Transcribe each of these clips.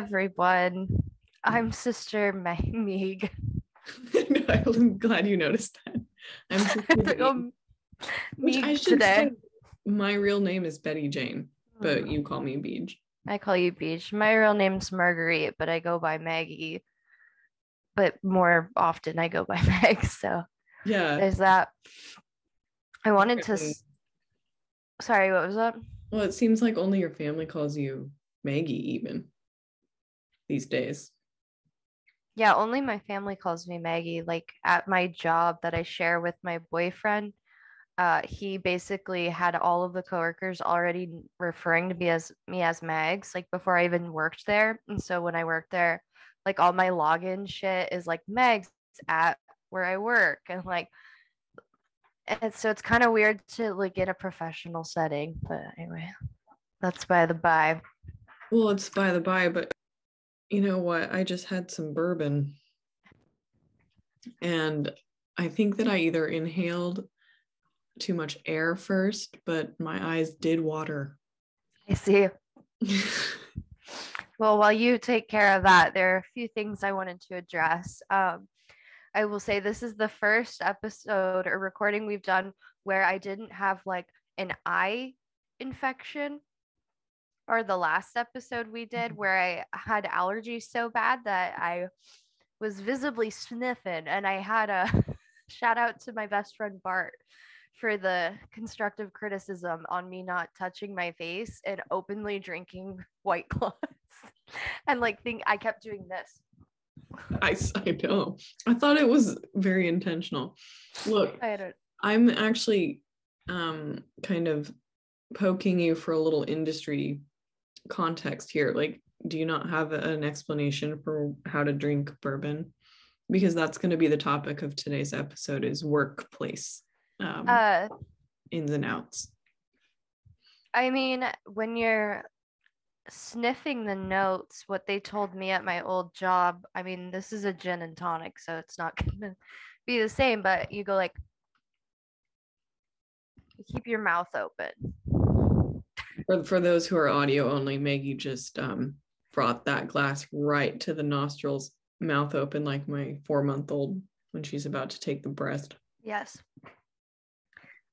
everyone. I'm Sister Meg. Meg. I'm glad you noticed that. I'm Sister. Um, Which I Meg should today. say, my real name is Betty Jane, but Mm. you call me Beej. I call you Beach. My real name's Marguerite, but I go by Maggie. But more often I go by Meg. So Yeah. there's that. I wanted to. S- Sorry, what was that? Well, it seems like only your family calls you Maggie, even these days. Yeah, only my family calls me Maggie. Like at my job that I share with my boyfriend, uh, he basically had all of the coworkers already referring to me as me as Mags, like before I even worked there. And so when I worked there, like all my login shit is like Mags at where I work, and like, and so it's kind of weird to like in a professional setting. But anyway, that's by the by. Well, it's by the by, but you know what? I just had some bourbon. And I think that I either inhaled too much air first, but my eyes did water. I see. Well, while you take care of that, there are a few things I wanted to address. Um, I will say this is the first episode or recording we've done where I didn't have like an eye infection, or the last episode we did Mhm. where I had allergies so bad that I was visibly sniffing, and I had a shout out to my best friend Bart for the constructive criticism on me not touching my face and openly drinking white claws and like think I kept doing this. I, I know. I thought it was very intentional. Look, I don't I'm actually um kind of poking you for a little industry context here. Like, do you not have an explanation for how to drink bourbon? Because that's going to be the topic of today's episode is workplace um, uh ins and outs. I mean when you're sniffing the notes what they told me at my old job I mean this is a gin and tonic so it's not gonna be the same but you go like you keep your mouth open For, for those who are audio only, Maggie just um, brought that glass right to the nostrils, mouth open like my four month old when she's about to take the breast. Yes.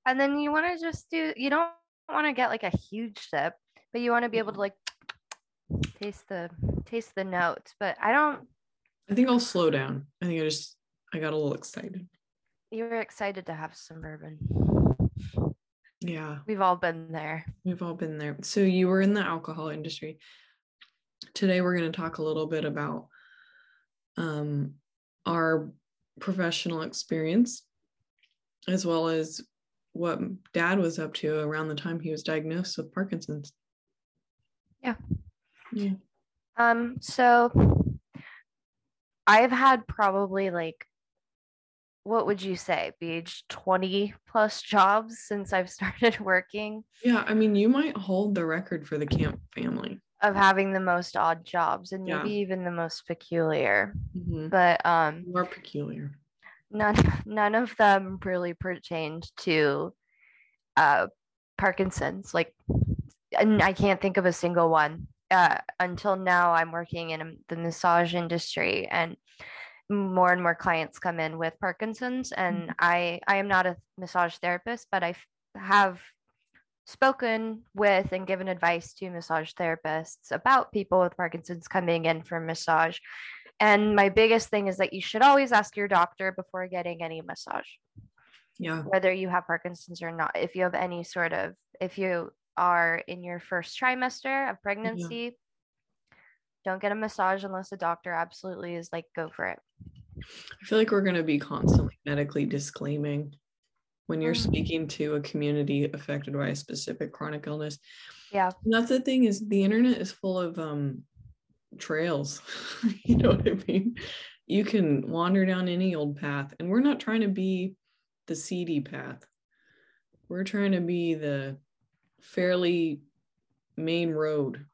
And then you want to just do, you don't want to get like a huge sip, but you want to be able to like taste the taste the notes. But I don't, I think I'll slow down. I think I just I got a little excited. you were excited to have some bourbon. Yeah, We've all been there. we've all been there. So you were in the alcohol industry. Today we're going to talk a little bit about um, our professional experience as well as what dad was up to around the time he was diagnosed with Parkinson's. Yeah. Yeah. Um, so I've had probably like, what would you say, Beach, 20 plus jobs since I've started working Yeah, I mean, you might hold the record for the Camp family. of having the most odd jobs and Yeah. maybe even the most peculiar. Mhm. But um You are peculiar. none none of them really pertained to uh parkinson's like and i can't think of a single one uh until now i'm working in the massage industry and more and more clients come in with parkinson's and Mhm. i i am not a massage therapist but i have spoken with and given advice to massage therapists about people with parkinson's coming in for massage and my biggest thing is that you should always ask your doctor before getting any massage, Yeah. whether you have Parkinson's or not. If you have any sort of, if you are in your first trimester of pregnancy, don't get a massage unless the doctor absolutely is like, go for it. I feel like we're going to be constantly medically disclaiming when you're Mm. speaking to a community affected by a specific chronic illness. Yeah. And that's the thing is the internet is full of um trails. you know what I mean? You can wander down any old path and we're not trying to be the seedy path. We're trying to be the fairly main road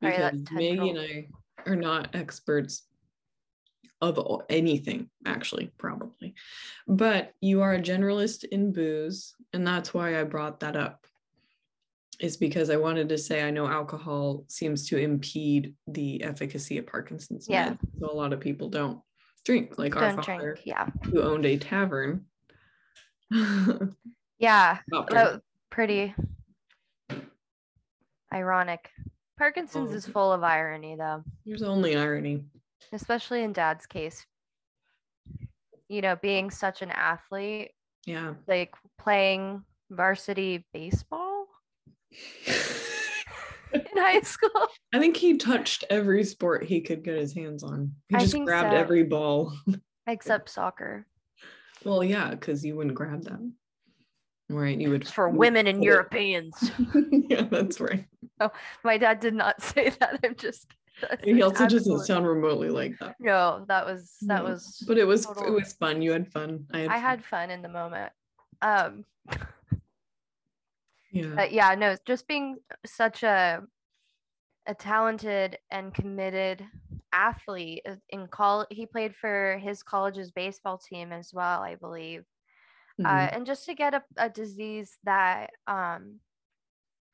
because Maggie and. I are not experts of anything, actually, probably. But you are a generalist in booze, and that's why I brought that up. is because I wanted to say I know alcohol seems to impede the efficacy of Parkinson's. Yeah. meds, so a lot of people don't drink, like our Don't father drink. Yeah. who owned a tavern. Yeah. Pretty ironic. Parkinson's Oh. is full of irony, though, There's only irony. Especially in dad's case. You know, being such an athlete, Yeah. like playing varsity baseball in high school. I think he touched every sport he could get his hands on. He I just grabbed so. every ball. except soccer. Well, yeah, because you wouldn't grab them. Right. You would It's for women and Europeans. yeah, that's right. Oh my dad did not say that. I'm just. He also doesn't sound remotely like that. No, that was that No, was. But it was it was fun. You had fun. I had I fun. had fun in the moment. Um, yeah. but yeah, no, just being such a a talented and committed athlete uh, in college. He played for his college's baseball team as well, I believe. Mhm. uh, and just to get a, a disease that um,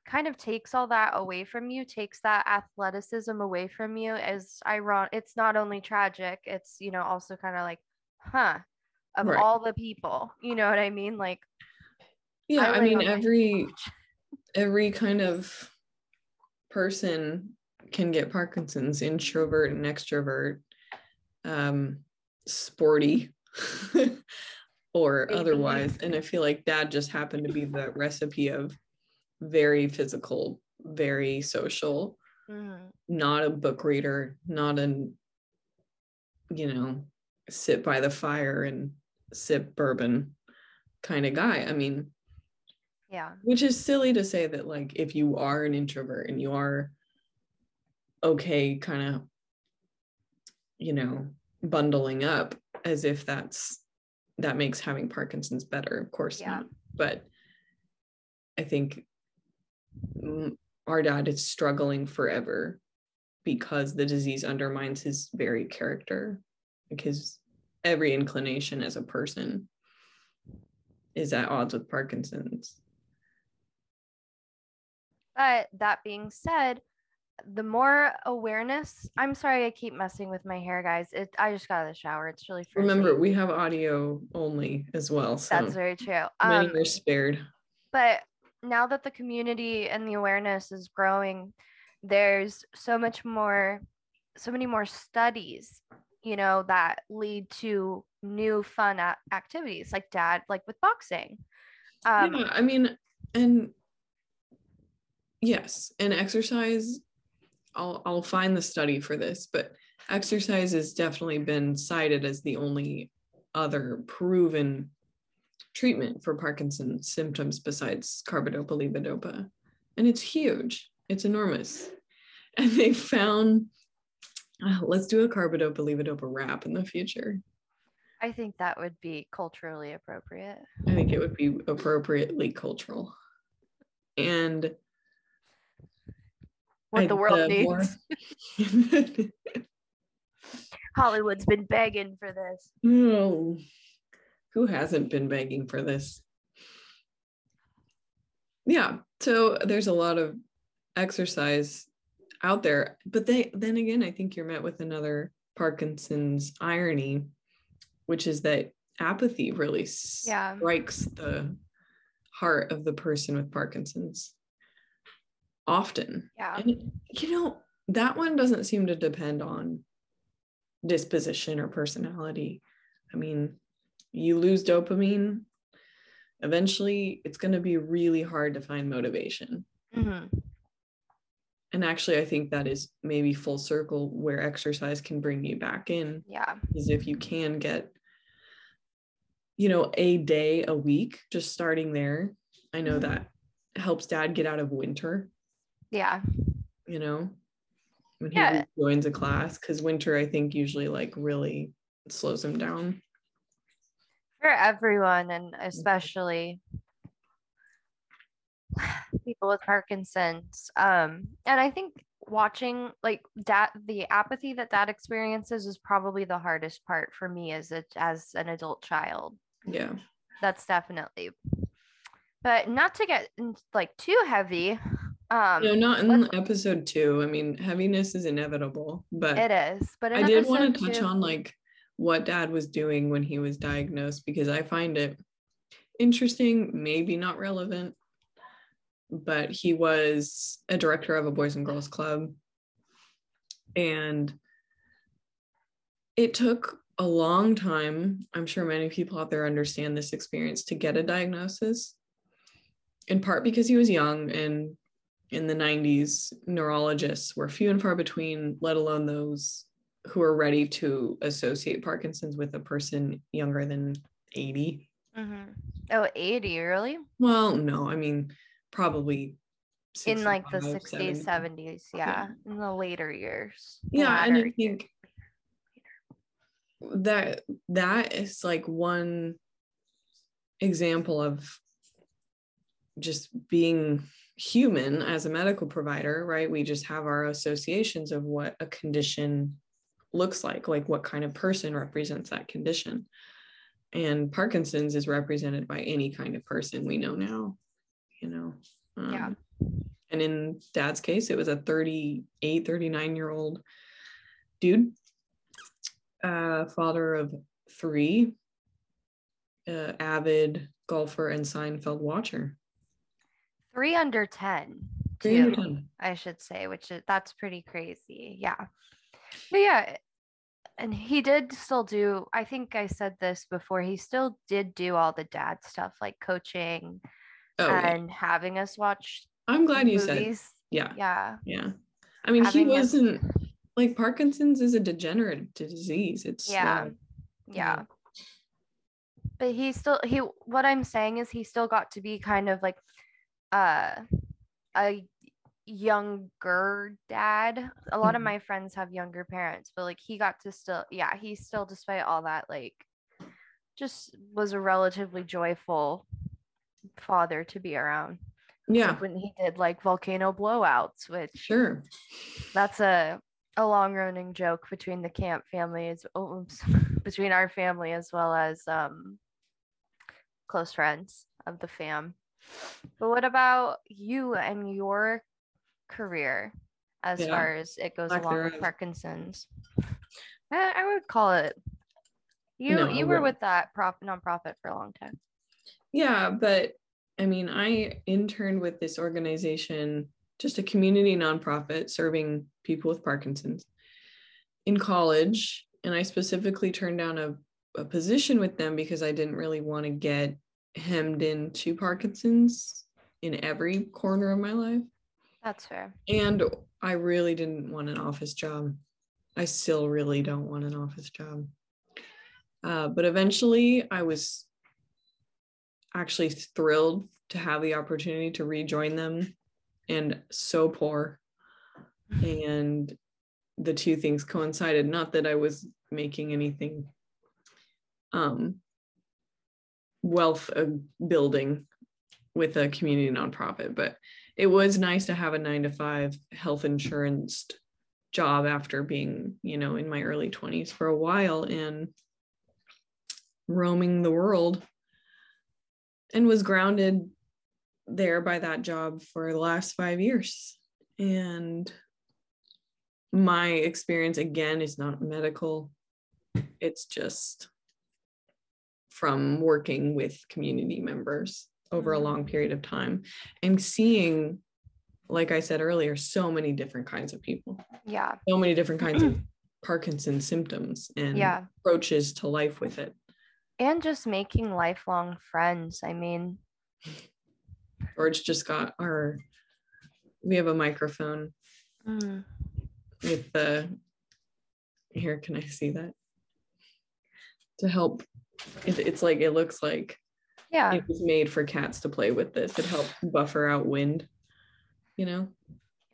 kind of takes all that away from you takes that athleticism away from you is ironic it's not only tragic it's you know also kind of like huh of Right. all the people you know what i mean like yeah, I lay mean every every kind of person can get Parkinson's, introvert and extrovert, um, sporty or otherwise. And I feel like dad just happened to be the recipe of very physical, very social, Mhm. not a book reader, not an, you know, sit by the fire and sip bourbon kind of guy. I mean, yeah which is silly to say that like if you are an introvert and you are okay kind of you know bundling up as if that's that makes having parkinson's better of course Yeah. not but i think our dad is struggling forever because the disease undermines his very character. Like his every inclination as a person is at odds with parkinson's. But that being said the more awareness i'm sorry i keep messing with my hair guys. It i just got out of the shower. It's really. Remember, we have audio only as well, so that's very true. many um are spared. but now that the community and the awareness is growing there's so much more so many more studies you know that lead to new fun a- activities like dad like with boxing um yeah, I mean, and yes, and exercise. I'll I'll find the study for this, but exercise has definitely been cited as the only other proven treatment for Parkinson's symptoms besides carbidopa levodopa, and it's huge. It's enormous, and they found. uh, let's do a carbidopa levodopa wrap in the future. i think that would be culturally appropriate I think it would be appropriately cultural. And what I- the world the needs more- hollywood's been begging for this no, who hasn't been begging for this? Yeah, so there's a lot of exercise out there, but they then again, I think you're met with another Parkinson's irony, which is that apathy really Yeah. strikes the heart of the person with Parkinson's often. yeah And you know, that one doesn't seem to depend on disposition or personality. I mean, you lose dopamine, eventually it's going to be really hard to find motivation. Mhm. And actually, I think that is maybe full circle where exercise can bring you back in yeah is if you can get you know a day a week just starting there i know Mhm. that helps dad get out of winter yeah you know when he Yeah. joins a class because winter i think usually like really slows him down for everyone and especially people with parkinson's um and i think watching like that the apathy that that experiences is probably the hardest part for me as a as an adult child yeah that's definitely but not to get like too heavy. Um, no, not in episode two. I mean, heaviness is inevitable, but it is. But I did want to touch two, on like what dad was doing when he was diagnosed because I find it interesting, maybe not relevant, but he was a director of a boys and girls club. And it took a long time. I'm sure many people out there understand this experience to get a diagnosis, in part because he was young and in the 90s, neurologists were few and far between, let alone those who are ready to associate Parkinson's with a person younger than 80. Mm-hmm. Oh, 80, really? Well, no, I mean, probably in like the 60s, 70s, 70s yeah, yeah, in the later years. Yeah, and I think that that is like one example of just being human as a medical provider, right? We just have our associations of what a condition looks like, like what kind of person represents that condition. And Parkinson's is represented by any kind of person we know now, you know. Um, yeah. And in dad's case, it was a 38, 39 year old dude, uh, father of three, uh, avid golfer and Seinfeld watcher. Three under 10. Three under 10. I should say, which is that's pretty crazy. Yeah. But yeah, and he did still do, I think I said this before, he still did do all the dad stuff like coaching oh, and yeah. having us watch. I'm glad you said. Yeah. Yeah. Yeah. I mean, having he wasn't us... like Parkinson's is a degenerative disease. It's yeah. yeah. But he still he what I'm saying is he still got to be kind of like uh a younger dad. A lot mm-hmm. of my friends have younger parents, but like he got to still yeah, he still despite all that like just was a relatively joyful father to be around. Yeah. Like when he did like volcano blowouts, which sure. That's a a long running joke between the camp families, oh, between our family as well as um close friends of the fam. But what about you and your career as yeah. far as it goes Black along with Parkinson's? I, I, would call it. You no, you were with that prof nonprofit for a long time. Yeah, but I mean, I interned with this organization, just a community nonprofit serving people with Parkinson's in college. And I specifically turned down a, a position with them because I didn't really want to get hemmed into Parkinson's in every corner of my life. That's fair. And I really didn't want an office job. I still really don't want an office job. Uh, but eventually, I was actually thrilled to have the opportunity to rejoin them and so poor. And the two things coincided. Not that I was making anything um, wealth building with a community nonprofit, but it was nice to have a nine to five health insurance job after being, you know, in my early 20s for a while and roaming the world and was grounded there by that job for the last five years. And my experience again is not medical, it's just from working with community members over a long period of time and seeing like i said earlier so many different kinds of people. Yeah. So many different kinds of parkinson's symptoms and yeah. approaches to life with it. And just making lifelong friends i mean. George just got our we have a microphone mm. with the here can i see that? To help it, it's like it looks like yeah. It was made for cats to play with this. It helps buffer out wind you know?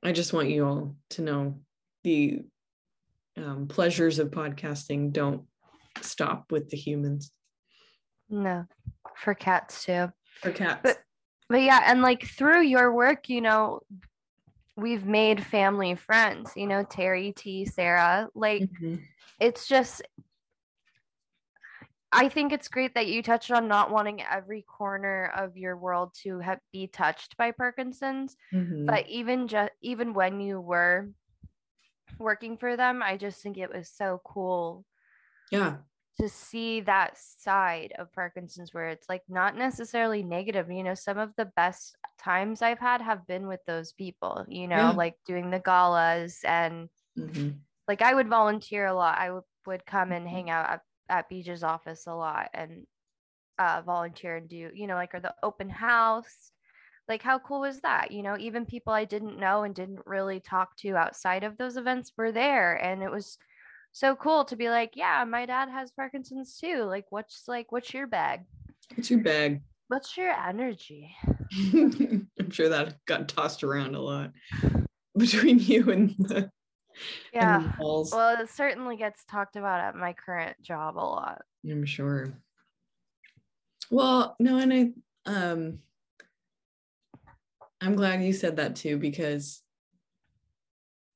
I just want you all to know the um, pleasures of podcasting don't stop with the humans. No for cats too. For cats. But but yeah and like through your work you know we've made family friends you know terry t sarah like mm-hmm. it's just I think it's great that you touched on not wanting every corner of your world to have, be touched by Parkinson's. Mhm. But even just even when you were working for them, I just think it was so cool yeah, to see that side of Parkinson's where it's like not necessarily negative. You know, some of the best times I've had have been with those people, you know, Yeah. like doing the galas and Mhm. like I would volunteer a lot. I would, would come and Mhm. hang out at, at Beach's office a lot and uh, volunteer and do, you know, like or the open house. Like how cool was that? You know, even people I didn't know and didn't really talk to outside of those events were there. And it was so cool to be like, yeah, my dad has Parkinson's too. Like, what's like, what's your bag? What's your bag? What's your energy? I'm sure that got tossed around a lot between you and the, and Yeah. Well, it certainly gets talked about at my current job a lot. I'm sure. Well, no, and I um I'm glad you said that too because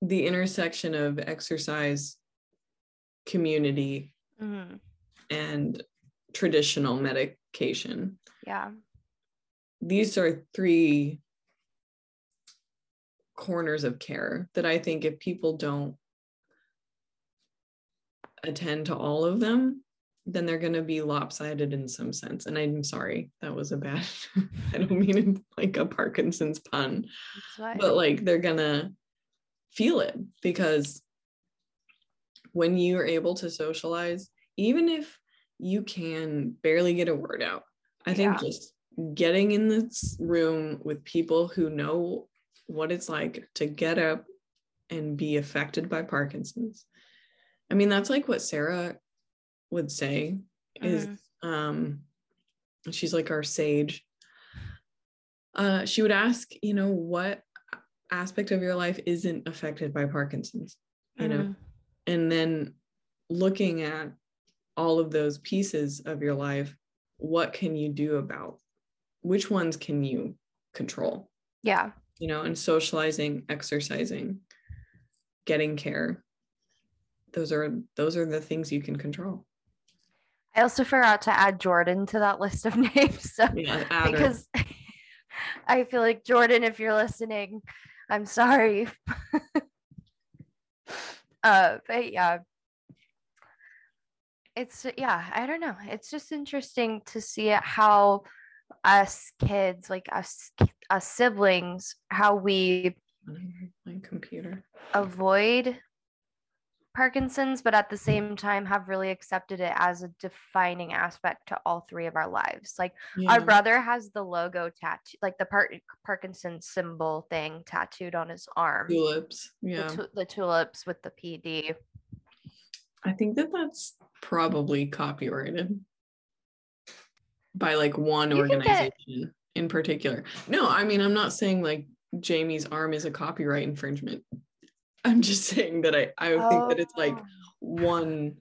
the intersection of exercise community hmm and traditional medication Yeah. these are three corners of care that I think if people don't attend to all of them, then they're going to be lopsided in some sense. And I'm sorry, that was a bad, I don't mean it like a Parkinson's pun, but like they're going to feel it because when you are able to socialize, even if you can barely get a word out, I think Yeah. just getting in this room with people who know what it's like to get up and be affected by Parkinson's. I mean, that's like what Sarah would say is um she's like our sage. Uh she would ask, you know, what aspect of your life isn't affected by Parkinson's, you know? Mhm. and then looking at all of those pieces of your life what can you do about which ones can you control Yeah. You know and socializing exercising getting care those are those are the things you can control I also forgot to add Jordan to that list of names. So yeah add her. because I feel like Jordan, if you're listening, I'm sorry. uh, but yeah, it's yeah, I don't know. It's just interesting to see how us kids, like us, us siblings, how we mm-hmm. my computer avoid Parkinson's, but at the same time have really accepted it as a defining aspect to all three of our lives. Like our brother has the logo tattoo, like the Par- Parkinson's symbol thing tattooed on his arm. tulips The, yeah tu- the tulips with the PD. i think that that's probably copyrighted by like one You can get- organization in particular. No, I mean, I'm not saying like Jamie's arm is a copyright infringement. I'm just saying that I, I think that it's like Oh. one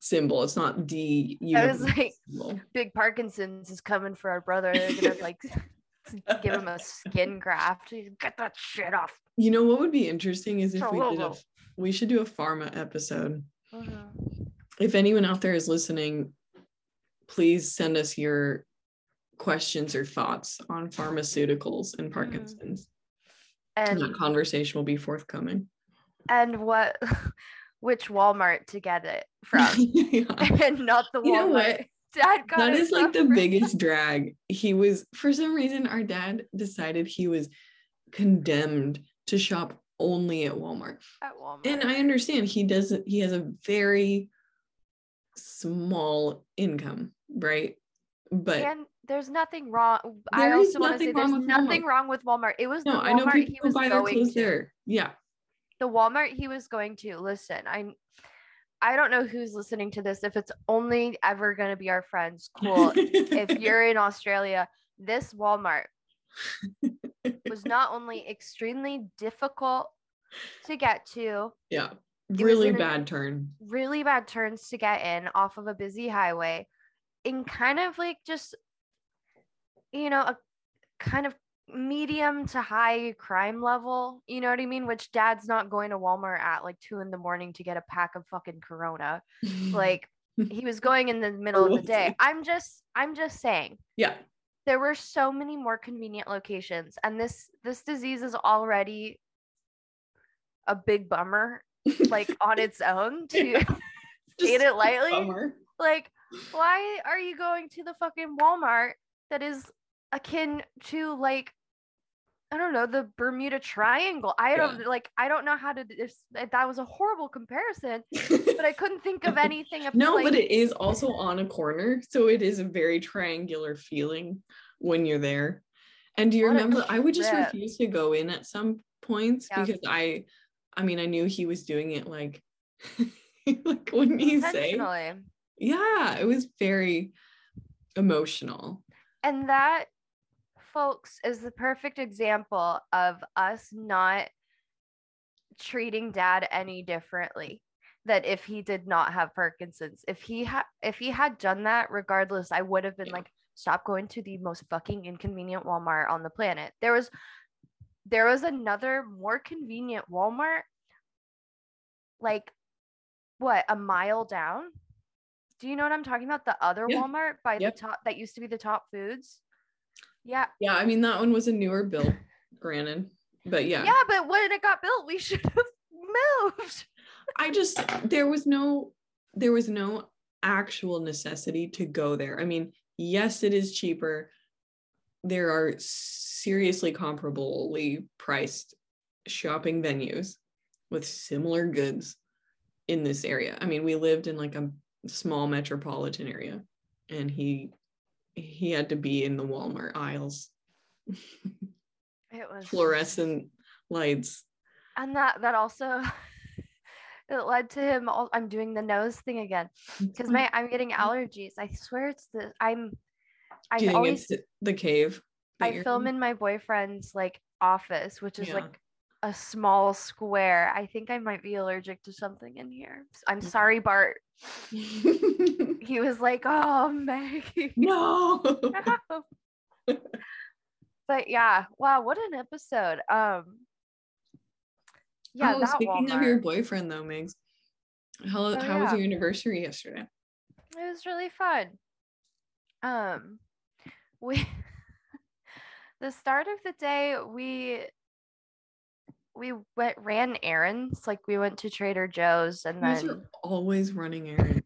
symbol. It's not the I was like- symbol. Big Parkinson's is coming for our brother. They're gonna like give him a skin graft. Get that shit off. You know what would be interesting is if we did a we should do a pharma episode. Mhm. If anyone out there is listening, please send us your questions or thoughts on pharmaceuticals and mm-hmm. Parkinson's. And And that conversation will be forthcoming. and what which Walmart to get it from. Yeah. and not the Walmart. You know what? Dad got That is like the biggest drag. He was, for some reason, our dad decided he was condemned to shop only at Walmart. at Walmart. And I understand he doesn't, he has a very small income, right? But and there's nothing wrong. I There is also want to say nothing wrong there's with nothing Walmart. wrong with Walmart. It was no, the I know people he was buy their clothes to. there. Yeah. The Walmart he was going to. Listen, I'm. I don't know who's listening to this. If it's only ever going to be our friends, cool. if you're in Australia, this Walmart was not only extremely difficult to get to, yeah, really bad turn. really bad turns to get in off of a busy highway in kind of like just you know a kind of medium to high crime level you know what i mean which dad's not going to walmart at like two in the morning to get a pack of fucking corona like he was going in the middle of the day. I'm just I'm just saying. Yeah. There were so many more convenient locations and this this disease is already a big bummer like on its own to state it lightly. Bummer. Like why are you going to the fucking Walmart that is akin to like I don't know the Bermuda Triangle. I don't Yeah. like I don't know how to this that was a horrible comparison, but I couldn't think of anything of no, like, but it is also on a corner, so it is a very triangular feeling when you're there. And do you remember? I would just refuse to go in at some points Yeah. because I, I mean, I knew he was doing it like, like when he say. Yeah, it was very emotional. And that, folks, is the perfect example of us not treating dad any differently. That if he did not have Parkinson's, if he had if he had done that, regardless, I would have been Yeah. like, stop going to the most fucking inconvenient Walmart on the planet. There was there was another more convenient Walmart, like what, a mile down? Do you know what I'm talking about? The other Yeah. Walmart by Yep. the top that used to be the top foods. Yeah. Yeah, I mean that one was a newer build, granted, but yeah, Yeah, but when it got built, we should have moved. I just there was no there was no actual necessity to go there. I mean, yes, it is cheaper. There are seriously comparably priced shopping venues with similar goods in this area. I mean, we lived in like a small metropolitan area and he he had to be in the Walmart aisles. It was Fluorescent lights. and that that also it led to him all, I'm doing the nose thing again because my I'm getting allergies. I swear it's the I'm I Do you think always the cave? I film in? in my boyfriend's like office, which is Yeah. like a small square. I think I might be allergic to something in here. I'm Mm. sorry, Bart. He was like, "Oh, Maggie." no. No. but yeah, wow, what an episode. Um yeah, oh, speaking of your boyfriend though, Megs, how, Oh, how was your anniversary yesterday? it was really fun. Um we the start of the day we we went ran errands like we went to Trader Joe's and then You guys then are always running errands.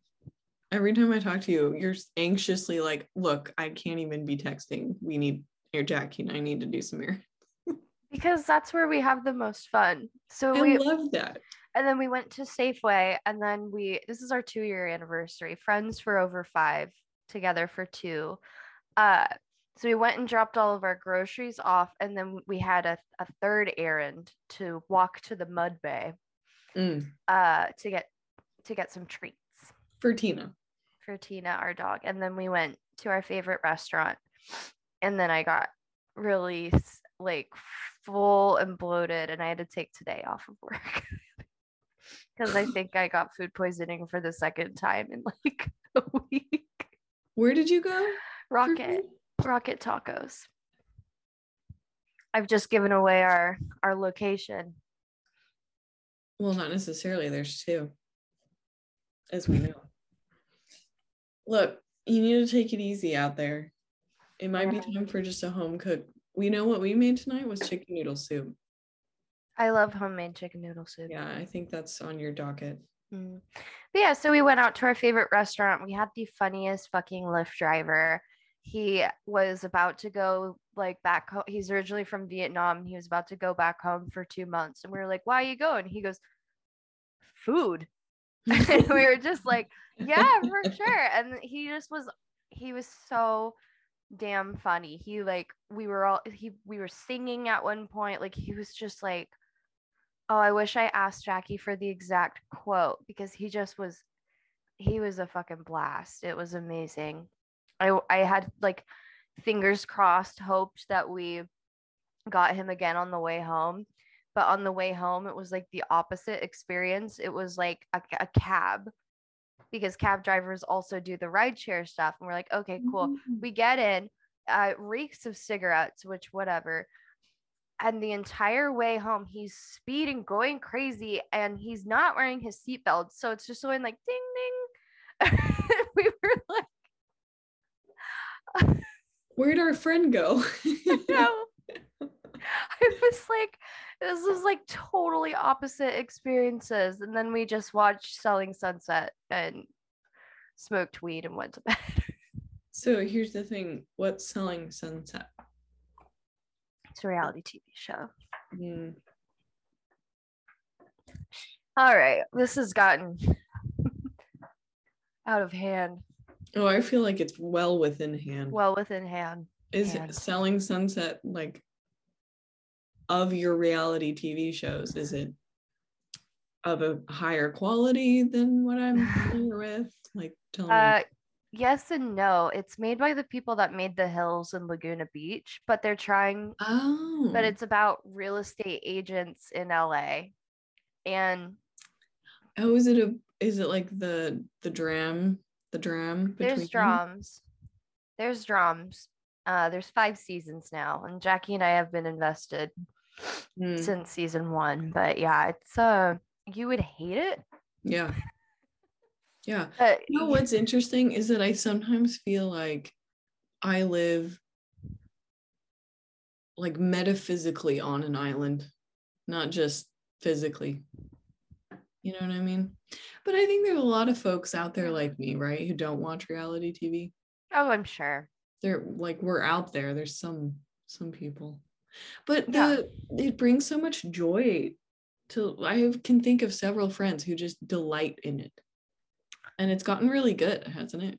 Every time I talk to you, you're anxiously like, "Look, I can't even be texting. We need Air Jackie and I need to do some errands." because that's where we have the most fun. So I we love that. and then we went to Safeway and then we this is our 2 year anniversary. Friends for over 5, together for 2. Uh so we went and dropped all of our groceries off and then we had a, a third errand to walk to the mud bay Mm, uh to get to get some treats for Tina. for Tina our dog and then we went to our favorite restaurant and then I got really like full and bloated and I had to take today off of work because I think I got food poisoning for the second time in like a week. Where did you go? Rocket? Rocket Tacos. I've just given away our our location. Well, not necessarily. There's two, as we know. Look, you need to take it easy out there. It might be time for just a home cook. We know what we made tonight was chicken noodle soup. I love homemade chicken noodle soup. Yeah, I think that's on your docket. Mm. Yeah, so we went out to our favorite restaurant. We had the funniest fucking Lyft driver. He was about to go like back home. He's originally from Vietnam. He was about to go back home for two months. And we were like, why are you going? He goes, food. and we were just like, yeah, for sure. And he just was, he was so damn funny. He like, we were all, he, we were singing at one point. Like, he was just like, Oh, I wish I asked Jackie for the exact quote because he just was he was a fucking blast. It was amazing. I I had like fingers crossed hoped that we got him again on the way home, but on the way home it was like the opposite experience. It was like a, a cab because cab drivers also do the rideshare stuff and we're like, "Okay, cool." we get in uh reeks of cigarettes which whatever and the entire way home he's speeding going crazy and he's not wearing his seatbelt so it's just going like ding ding we were like Where'd our friend go? no. I was like, this is like totally opposite experiences. And then we just watched Selling Sunset and smoked weed and went to bed. so here's the thing what's selling sunset? It's a reality TV show. Mm. All right. This has gotten out of hand. Oh, I feel like it's well within hand. Well within hand. Is hand. selling sunset like of your reality TV shows? Is it of a higher quality than what I'm familiar with? Like tell Uh me. yes and no. It's made by the people that made the hills and Laguna Beach, but they're trying Oh. but it's about real estate agents in LA. And oh, is it a is it like the the dram the dram there's between them? drums. There's drums. Uh there's five seasons now, and Jackie and I have been invested Mm, since season one. But yeah, it's uh you would hate it. yeah. Yeah. But You know what's interesting is that I sometimes feel like I live like metaphysically on an island, not just physically. You know what I mean? But I think there's a lot of folks out there like me, right, who don't watch reality TV. oh, I'm sure. They're like we're out there. There's some some people. But Yeah. the it brings so much joy to I can think of several friends who just delight in it. And it's gotten really good, hasn't it?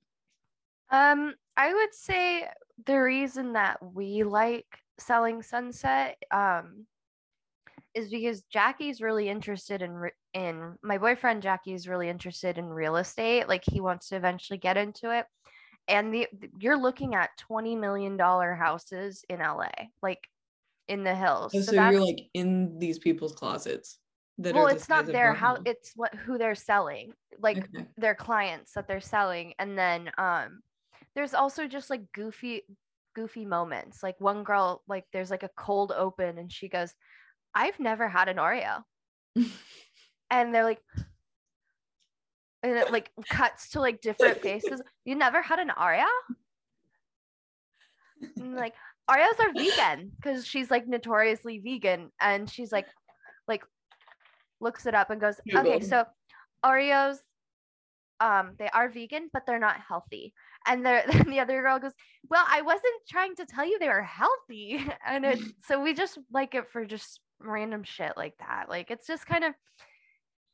Um, I would say the reason that we like selling sunset um is because Jackie's really interested in re- in my boyfriend Jackie's really interested in real estate like he wants to eventually get into it and the you're looking at 20 million dollar houses in LA like in the hills Oh, so, you're like in these people's closets. That well it's not their house it's what who they're selling like Okay. their clients that they're selling and then um there's also just like goofy goofy moments like one girl like there's like a cold open and she goes i've never had an oreo. And they're like and it like cuts to like different faces. You never had an oreo? And like oreos are vegan because she's like notoriously vegan and she's like like looks it up and goes okay so oreos um they are vegan but they're not healthy. And the then the other girl goes well i wasn't trying to tell you they were healthy. And it so we just like it for just random shit like that like it's just kind of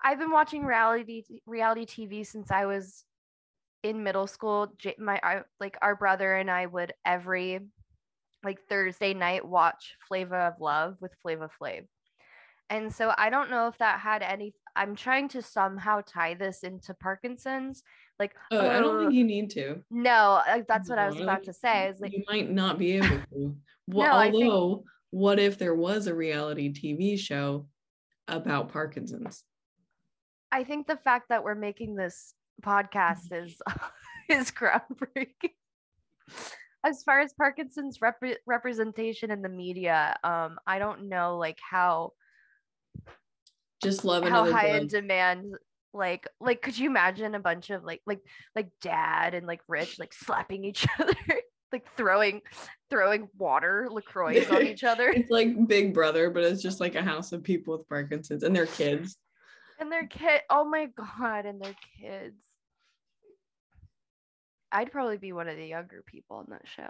i've been watching reality reality tv since i was in middle school my our, like our brother and i would every like thursday night watch flavor of love with Flavor flav and so i don't know if that had any i'm trying to somehow tie this into parkinson's like Uh, I don't think you need to. no like, that's what i was about to say is like you might not be able to. Well, No, although, what if there was a reality TV show about Parkinson's? I think the fact that we're making this podcast is is groundbreaking. As far as Parkinson's rep- representation in the media, um, I don't know like how Just love how high in demand like like could you imagine a bunch of like like like dad and like rich like slapping each other like throwing throwing water lacroix on each other It's like Big Brother, but it's just like a house of people with Parkinson's and their kids. and their kid oh my god and their kids i'd probably be one of the younger people in that show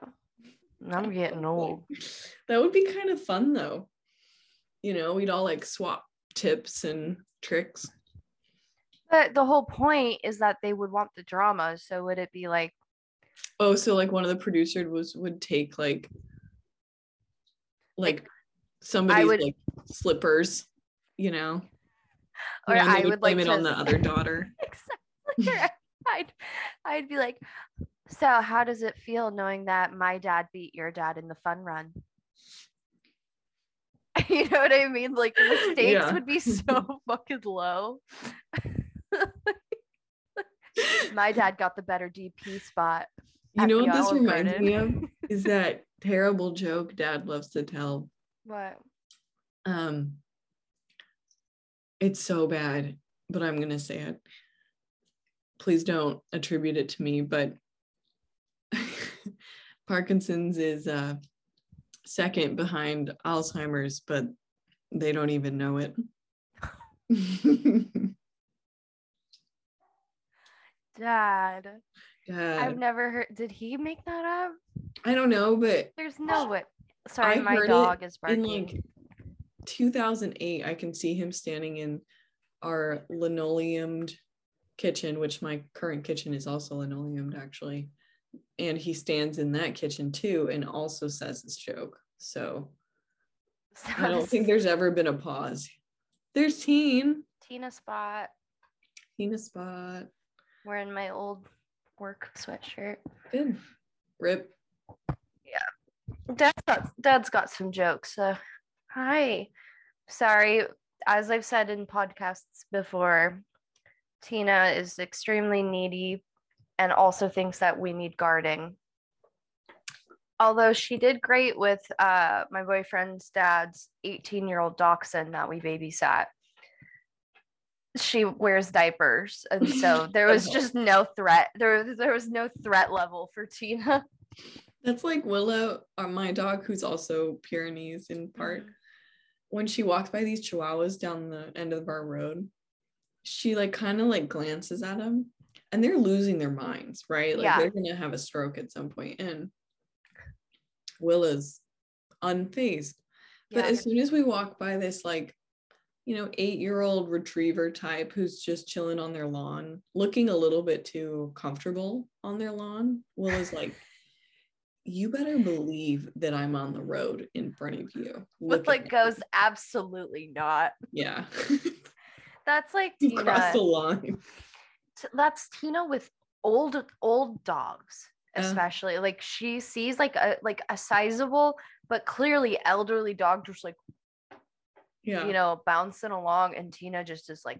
i'm getting old That would be kind of fun though. You know, we'd all like swap tips and tricks. but the whole point is that they would want the drama so would it be like Oh, so like one of the producers was would take like like somebody's would- like slippers, you know. or i would like blame it to on the other daughter. exactly I'd, I'd be like so how does it feel knowing that my dad beat your dad in the fun run you know what i mean like the stakes Yeah. would be so fucking low my dad got the better dp spot You know what this reminds Garden. me of is that terrible joke dad loves to tell. what Um it's so bad, but I'm gonna say it. please don't attribute it to me, but Parkinson's is uh, second behind Alzheimer's, but they don't even know it. Dad. I've never heard. Did he make that up? I don't know, but There's no way. Sorry, I my dog is in barking. like 2008, I can see him standing in our linoleumed kitchen, which my current kitchen is also linoleumed actually. And he stands in that kitchen too and also says this joke. So I don't think there's ever been a pause. There's Teen. Tina spot Tina spot. Wearing my old work sweatshirt. Good. Rip. Yeah. Dad's got Dad's got some jokes. So hi. Sorry. As I've said in podcasts before, Tina is extremely needy and also thinks that we need guarding. Although she did great with uh, my boyfriend's dad's 18 year old dachshund that we babysat. She wears diapers. And so there was Oh. just no threat. There, there was no threat level for Tina. That's like Willow, uh, my dog, who's also Pyrenees in part. When she walks by these chihuahuas down the end of our road, she like kind of like glances at them and they're losing their minds, right? Like Yeah. they're gonna have a stroke at some point. And Willa's unfazed. But Yeah. as soon as we walk by this like, you know, eight-year-old retriever type who's just chilling on their lawn, looking a little bit too comfortable on their lawn, Willa's like, you better believe that I'm on the road in front of you. With like goes me." absolutely not. yeah. That's like you Tina. crossed the line. that's Tina with old old dogs, especially. like she sees like a like a sizable but clearly elderly dog just like Yeah. you know bouncing along, and Tina just is like,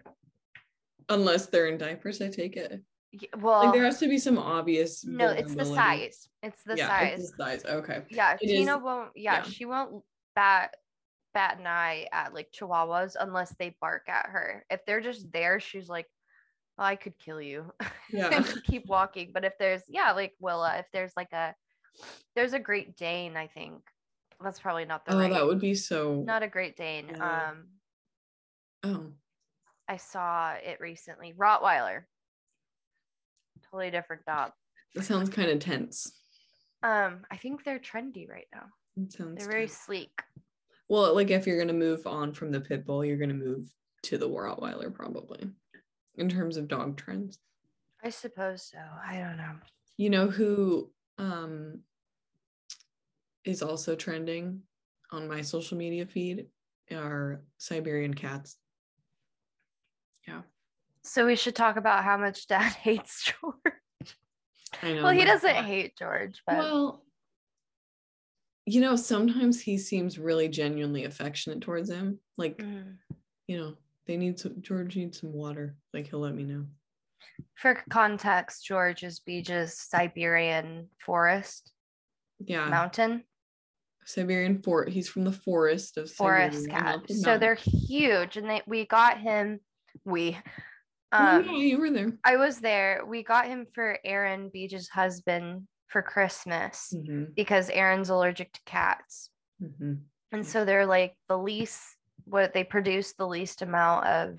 Unless they're in diapers, I take it. "Y- well, Like there has to be some obvious. no, it's the size. It's the yeah, size. It's the size. Okay. yeah, it Tina is- won't. Yeah, yeah. she won't bat bat an eye at like Chihuahuas unless they bark at her. If they're just there, she's like. "Well, I could kill you. Yeah. keep walking. But if there's yeah, like Willa, if there's like a there's a Great Dane, I think that's probably not the Oh, right. that would be so. not a Great Dane. Yeah. Um, oh. I saw it recently. Rottweiler, totally different dog. That sounds kind of tense. Um, I think they're trendy right now. It sounds They're very tense. sleek. well. Like if you're gonna move on from the pit bull, you're gonna move to the Rottweiler probably. In terms of dog trends, I suppose so. I don't know. you know who um is also trending on my social media feed are Siberian cats. Yeah, So we should talk about how much Dad hates George. I know. well, he doesn't God. hate George, but Well, you know, sometimes he seems really genuinely affectionate towards him. Like, Mhm. you know, they need some George needs some water. Like he'll let me know. for context, George is Beej's Siberian forest Yeah. mountain. Siberian fort. He's from the forest of forest Siberia, cat. So they're huge, and they we got him. We, Oh, um, yeah, you were there. I was there. We got him for Aaron Beej's husband for Christmas hmm because Aaron's allergic to cats, hmm and so they're like the least what they produce the least amount of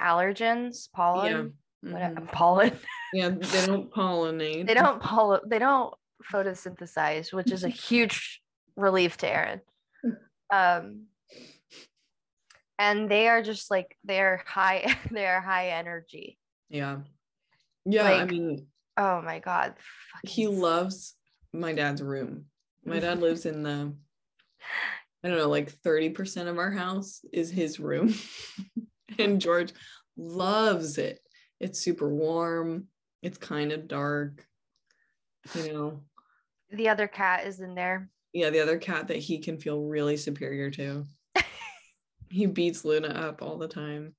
allergens, pollen, whatever, Mhm. pollen. Yeah, they don't pollinate. they don't pollen. They don't photosynthesize, which is a huge relief to Aaron. Um, and they are just like they're high. They're high energy. Yeah. Yeah, I mean, Oh my god. he loves my dad's room. My dad lives in the I don't know, like 30% of our house is his room. and George loves it. It's super warm. It's kind of dark. You know. the other cat is in there. Yeah, the other cat that he can feel really superior to. he beats Luna up all the time.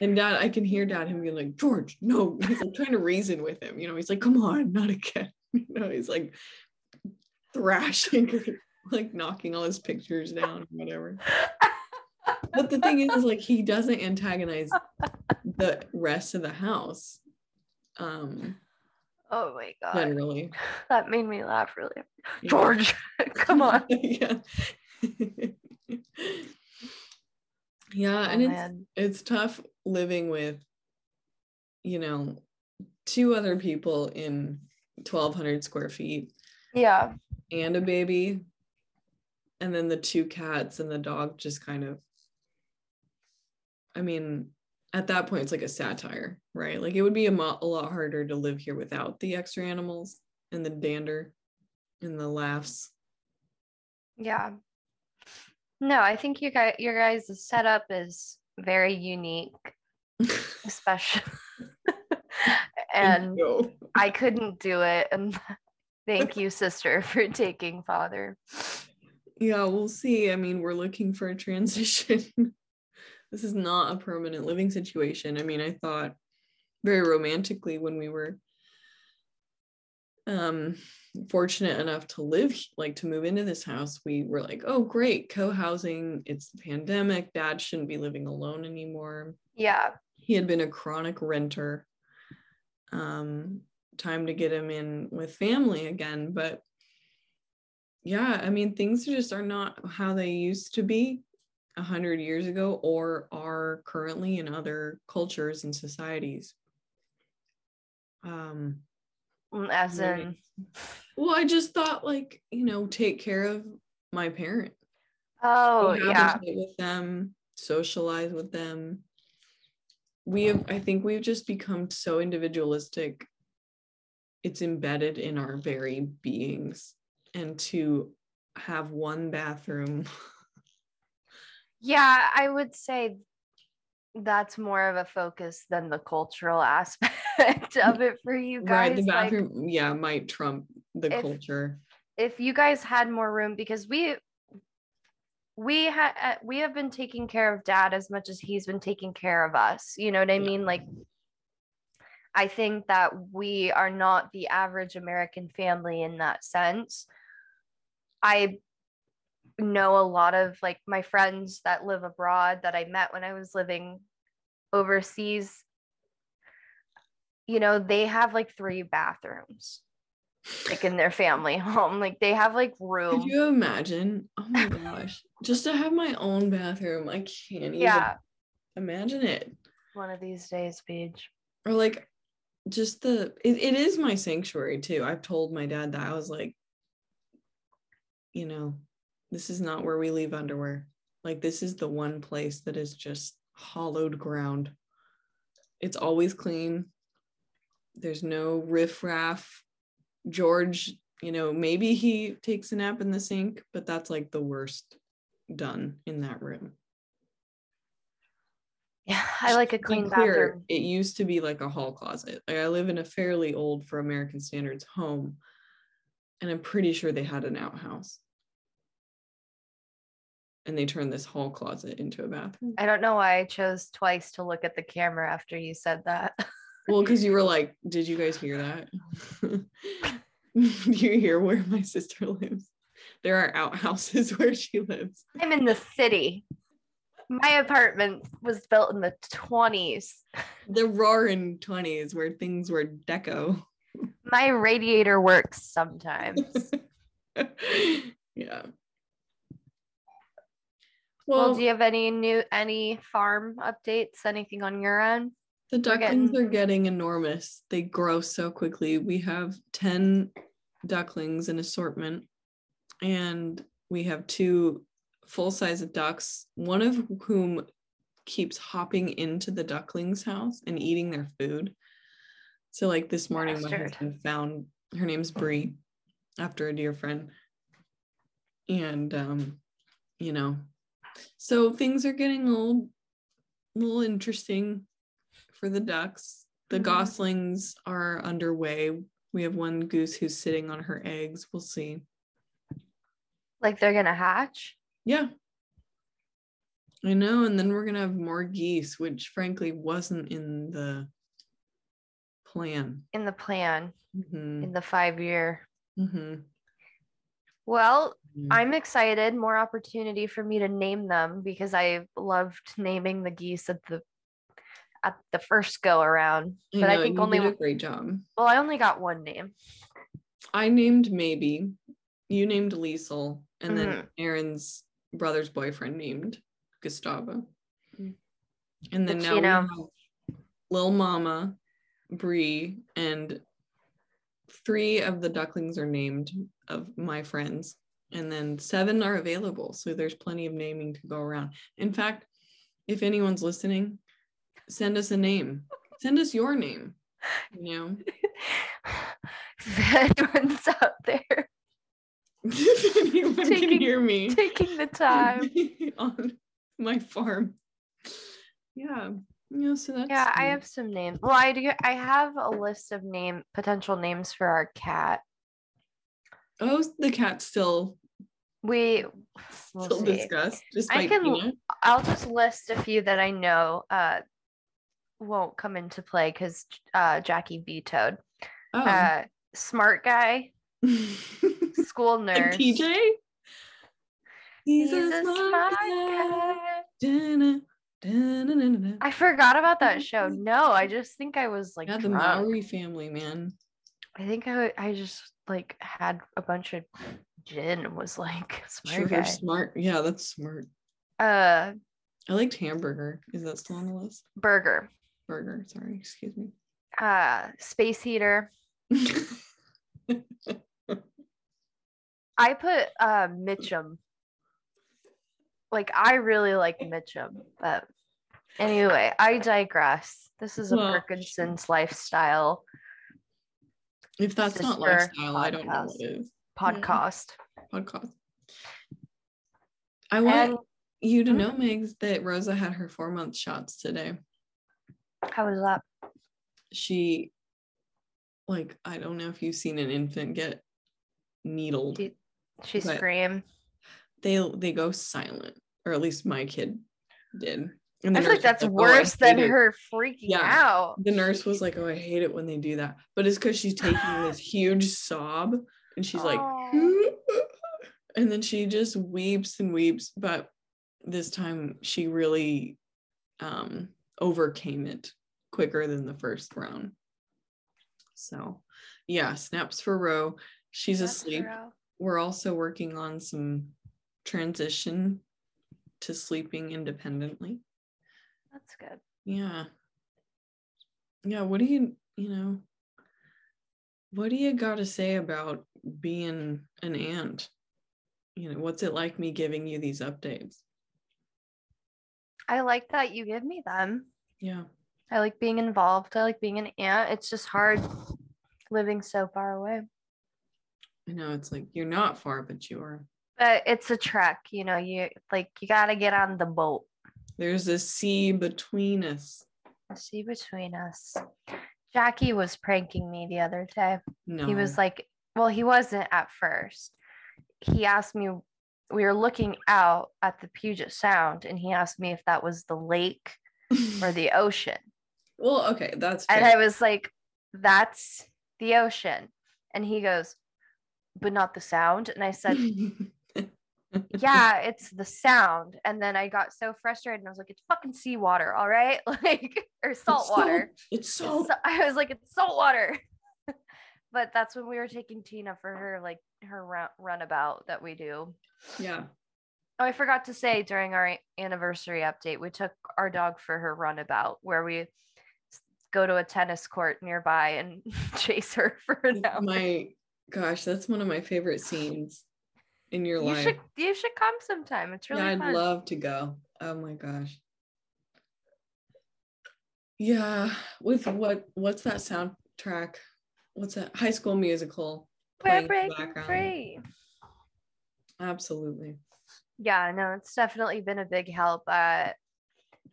And dad, I can hear dad him being like, George, no. He's like trying to reason with him. You know, he's like, come on, not again. You know, he's like thrashing, like knocking all his pictures down, or whatever. But the thing is, is like he doesn't antagonize the rest of the house. Um, oh my god. That made me laugh really. Yeah. George, come on. yeah. yeah, Oh, and it's man. it's tough living with, you know, two other people in 1200 square feet Yeah. and a baby. And then the two cats and the dog just kind of, I mean, at that point, it's like a satire, right? Like it would be a, mo- a lot harder to live here without the extra animals and the dander and the laughs. Yeah. No, I think you guys your guys' setup is very unique, especially and I couldn't do it. And thank you, sister, for taking father. yeah, we'll see. I mean, we're looking for a transition. This is not a permanent living situation. I mean, I thought very romantically when we were um fortunate enough to live like to move into this house we were like oh great co-housing it's the pandemic dad shouldn't be living alone anymore Yeah. he had been a chronic renter um time to get him in with family again but yeah i mean things just are not how they used to be a hundred years ago or are currently in other cultures and societies. Um Mm, As in, well i just thought like you know take care of my parent. Oh, yeah. with them socialize with them. We have i think we've just become so individualistic. It's embedded in our very beings. And to have one bathroom Yeah, I would say that's more of a focus than the cultural aspect of it for you guys. right the Like, yeah might trump the if- culture if you guys had more room because we we had uh, we have been taking care of dad as much as he's been taking care of us you know what i Yeah. mean like i think that we are not the average american family in that sense i know a lot of like my friends that live abroad that i met when i was living overseas you know they have like three bathrooms like in their family home. Like they have like room. could you imagine oh my gosh just to have my own bathroom i can't even yeah, imagine it one of these days, Paige. or like just the it, it is my sanctuary too i've told my dad that i was like you know this is not where we leave underwear like this is the one place that is just hollowed ground it's always clean there's no riffraff george you know maybe he takes a nap in the sink but that's like the worst done in that room Yeah, I like a clean clear, bathroom. It used to be like a hall closet. Like I live in a fairly old for American standards home, and I'm pretty sure they had an outhouse. And they turned this hall closet into a bathroom. I don't know why I chose twice to look at the camera after you said that. Well, because you were like, did you guys hear that? Do you hear where my sister lives? There are outhouses where she lives. I'm in the city. My apartment was built in the 20s. The roaring 20s where things were deco. My radiator works sometimes. yeah. Well, Well, do you have any new any farm updates? Anything on your end? the ducklings getting- are getting enormous. They grow so quickly. We have 10 ducklings in assortment, and we have two full size ducks, one of whom keeps hopping into the ducklings' house and eating their food. So, like this morning, my Bastard. husband found her name's Brie after a dear friend. And um, you know, so things are getting a little, little interesting for the ducks. The Mhm. goslings are underway. We have one goose who's sitting on her eggs. We'll see. Like they're gonna hatch? Yeah. I know. And then we're going to have more geese, which frankly wasn't in the plan. in the plan Mhm, in the five year. mhm, Well. I'm excited. More opportunity for me to name them because I loved naming the geese at the at the first go around. But I, know, think you only did a great job. well, I only got one name. I named maybe. You named Liesel, and then Mhm. Aaron's brother's boyfriend named Gustavo. Mm. And then Which, now we have Lil Mama, Bree, and three of the ducklings are named of my friends. And then seven are available. So there's plenty of naming to go around. In fact, if anyone's listening, send us a name. Send us your name. You know, if anyone's out there if anyone can Taking- hear me taking the time. on my farm. Yeah. Yeah, so that's Yeah, I have some names. Well, I do. I have a list of name potential names for our cat. Oh, the cat's still We we'll still see. discussed despite can- Tina. I'll just list a few that I know uh won't come into play because uh Jackie vetoed. Oh. Uh smart guy, school nurse. TJ? He's a smart guy. Dun-na-na-na. I forgot about that show. No, I just think I was like Yeah, the. Mowry family, man. I think I I just like had a bunch of gin and was like smart Sure, smart. Yeah, that's smart. Uh I liked hamburger. Is that still on the list? burger. Burger. Sorry, excuse me. Uh space heater. I put uh Mitchum. Like I really like Mitchum, but anyway, I digress. This is a Well, Parkinson's lifestyle if that's not lifestyle, I don't know podcast. what is. Podcast. Podcast. I want And you to Mhm. know, Megs, that Rosa had her four month shots today. how was that? She, like, I don't know if you've seen an infant get needled. She- screamed. They they go silent, or at least my kid did. And I feel like that's "Oh, worse than it." her freaking Yeah. out. The nurse was like, "Oh, I hate it when they do that," but it's because she's taking this huge sob, and she's like, Aw. and then she just weeps and weeps. But this time, she really um, overcame it quicker than the first round. So, yeah, snaps for Roe. She's That's asleep. We're also working on some transition to sleeping independently. That's good. Yeah. Yeah. What do you, you know, what do you got to say about being an aunt? You know, what's it like me giving you these updates? I like that you give me them. Yeah. I like being involved. I like being an aunt. It's just hard living so far away. I know it's like you're not far, but you are. But it's a trek, you know, you like you gotta get on the boat. There's a sea between us. A sea between us. Jackie was pranking me the other day. No. He was like, well, he wasn't at first. He asked me, we were looking out at the Puget Sound, and he asked me if that was the lake or the ocean. well, okay, that's And. I was like, that's the ocean. And he goes, but not the sound. And I said, yeah, it's the sound. And then I got so frustrated and I was like, it's fucking seawater, all right? Like, or salt It's water. It's It's so. so- I was like, it's salt water. but that's when we were taking Tina for her like her run- runabout that we do. Yeah. Oh, I forgot to say during our anniversary update, we took our dog for her runabout where we go to a tennis court nearby and chase her for an hour. My gosh, that's one of my favorite scenes in your You life. should you should come sometime. It's really yeah, I'd fun. love to go. Oh my gosh. Yeah, with what what's that soundtrack? What's that? High School Musical. We're breaking free. Absolutely. Yeah, no, it's definitely been a big help. Uh,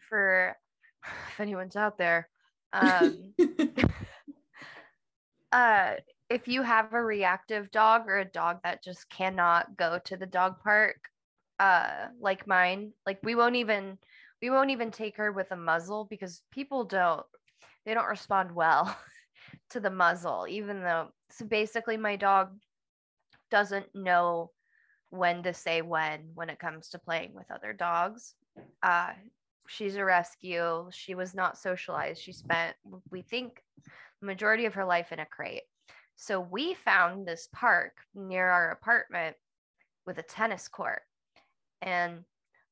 for if anyone's out there, um, uh, if you have a reactive dog or a dog that just cannot go to the dog park, uh, like mine, like we won't even we won't even take her with a muzzle because people don't they don't respond well to the muzzle, even though so basically my dog doesn't know when to say when when it comes to playing with other dogs. Uh, she's a rescue. She was not socialized. She spent, we think, the majority of her life in a crate. So we found this park near our apartment with a tennis court. And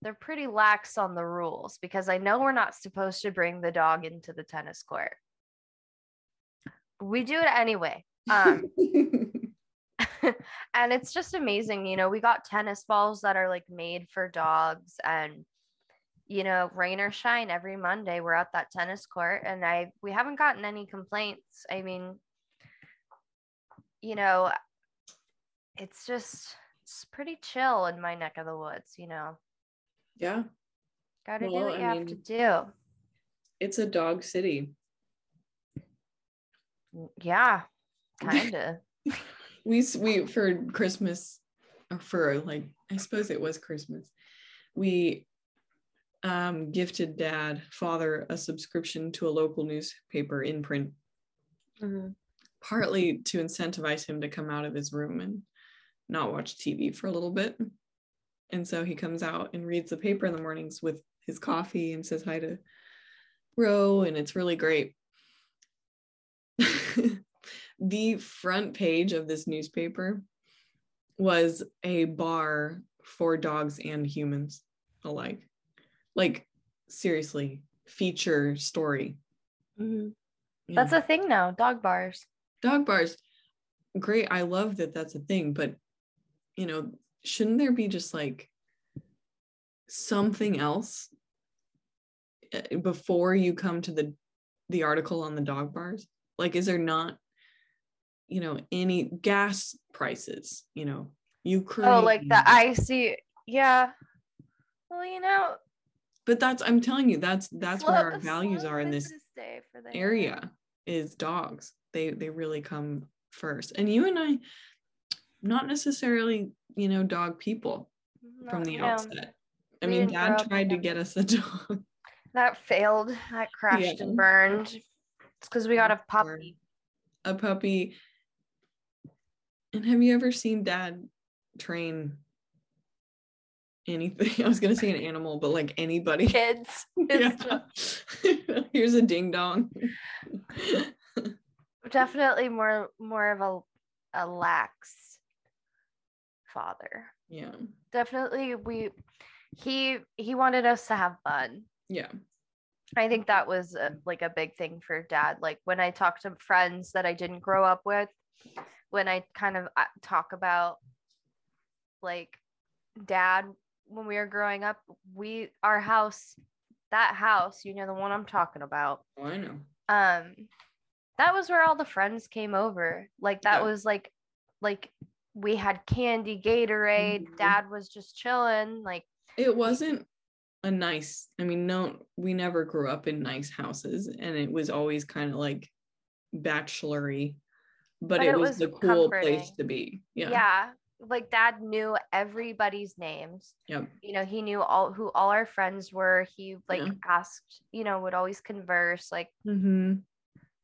they're pretty lax on the rules because I know we're not supposed to bring the dog into the tennis court. We do it anyway. Um, and it's just amazing. You know, we got tennis balls that are like made for dogs and you know, rain or shine every Monday we're at that tennis court and I we haven't gotten any complaints. I mean, you know, it's just it's pretty chill in my neck of the woods, you know. Yeah. Gotta well, do what you I have mean, to do. It's a dog city. Yeah, kind of. we we for Christmas or for like I suppose it was Christmas. We um, gifted dad father a subscription to a local newspaper in print. Mm-hmm. Partly to incentivize him to come out of his room and not watch TV for a little bit. And so he comes out and reads the paper in the mornings with his coffee and says hi to Ro, and it's really great. the front page of this newspaper was a bar for dogs and humans alike. Like, seriously, feature story. Mm-hmm. Yeah. That's a thing now, dog bars. Dog bars. Great. I love that that's a thing, but you know, shouldn't there be just like something else eh, before you come to the the article on the dog bars? Like, is there not, you know, any gas prices? You know, Ukraine. Oh, like the icy, yeah. Well, you know. But that's I'm telling you, that's that's slow, where our values are in this area is dogs. They they really come first. And you and I, not necessarily, you know, dog people no, from the outset. I mean, dad tried to get us a dog. That failed. That crashed yeah. and burned. It's because we got a puppy. A puppy. And have you ever seen dad train anything? I was gonna say an animal, but like anybody. Kids. yeah. Here's a ding dong. Definitely more more of a a lax father. Yeah. Definitely we he he wanted us to have fun. Yeah. I think that was a, like a big thing for dad. Like when I talk to friends that I didn't grow up with, when I kind of uh, talk about like dad when we were growing up, we our house, that house, you know the one I'm talking about. Oh, I know. Um that was where all the friends came over. Like that yeah. was like like we had candy, Gatorade. Mm-hmm. Dad was just chilling. Like it wasn't a nice. I mean, no, we never grew up in nice houses, and it was always kind of like bachelory, but, but it, it, was, was the cool comforting. place to be. Yeah. Yeah. Like dad knew everybody's names. Yep. You know, he knew all who all our friends were. He like yeah. asked, you know, would always converse. Like mm-hmm.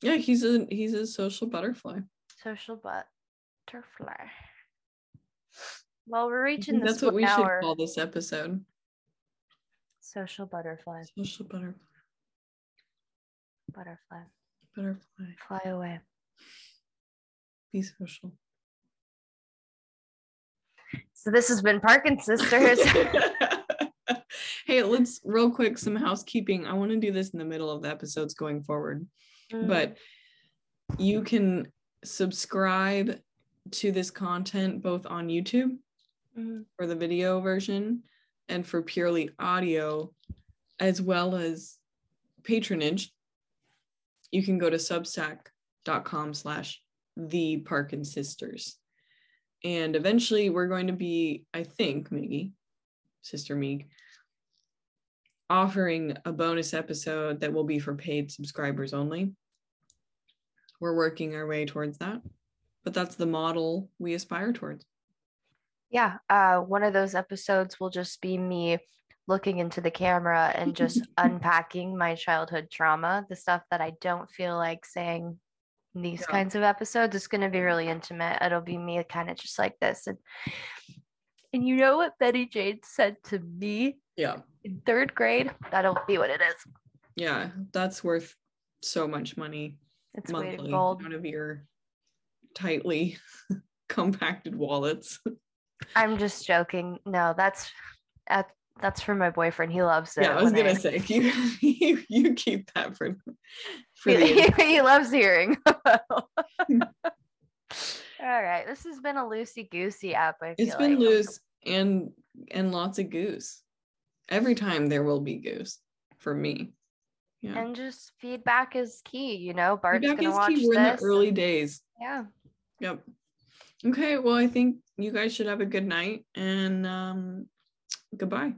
Yeah, he's a he's a social butterfly. Social butterfly. Well, we're reaching That's what we hour. should call this episode. Social butterfly. Social butterfly. Butterfly. Butterfly. Fly away. Be social. So this has been Parkin Sisters. hey, let's real quick some housekeeping. I want to do this in the middle of the episodes going forward. Mm. But you can subscribe to this content both on YouTube mm-hmm. for the video version and for purely audio, as well as patronage. You can go to substack.com slash the Parkin Sisters. And eventually we're going to be, I think, Miggy, Sister Meeg, offering a bonus episode that will be for paid subscribers only. We're working our way towards that, but that's the model we aspire towards. Yeah, uh, one of those episodes will just be me looking into the camera and just unpacking my childhood trauma, the stuff that I don't feel like saying in these yeah. kinds of episodes. It's going to be really intimate. It'll be me kind of just like this. And And you know what Betty Jane said to me Yeah. in third grade? That'll be what it is. Yeah. That's worth so much money It's monthly out of your tightly compacted wallets. I'm just joking. No, that's uh, that's for my boyfriend. He loves it. Yeah, I was gonna say you, you you keep that for for he, he loves hearing. All right, this has been a loosey goosey app. I It's been like. loose and and lots of goose. Every time there will be goose for me. Yeah. and just feedback is key. You know, Bart's Feedback gonna is watch key. We're in the early days. yeah. Yep. Okay. Well, I think you guys should have a good night and um goodbye.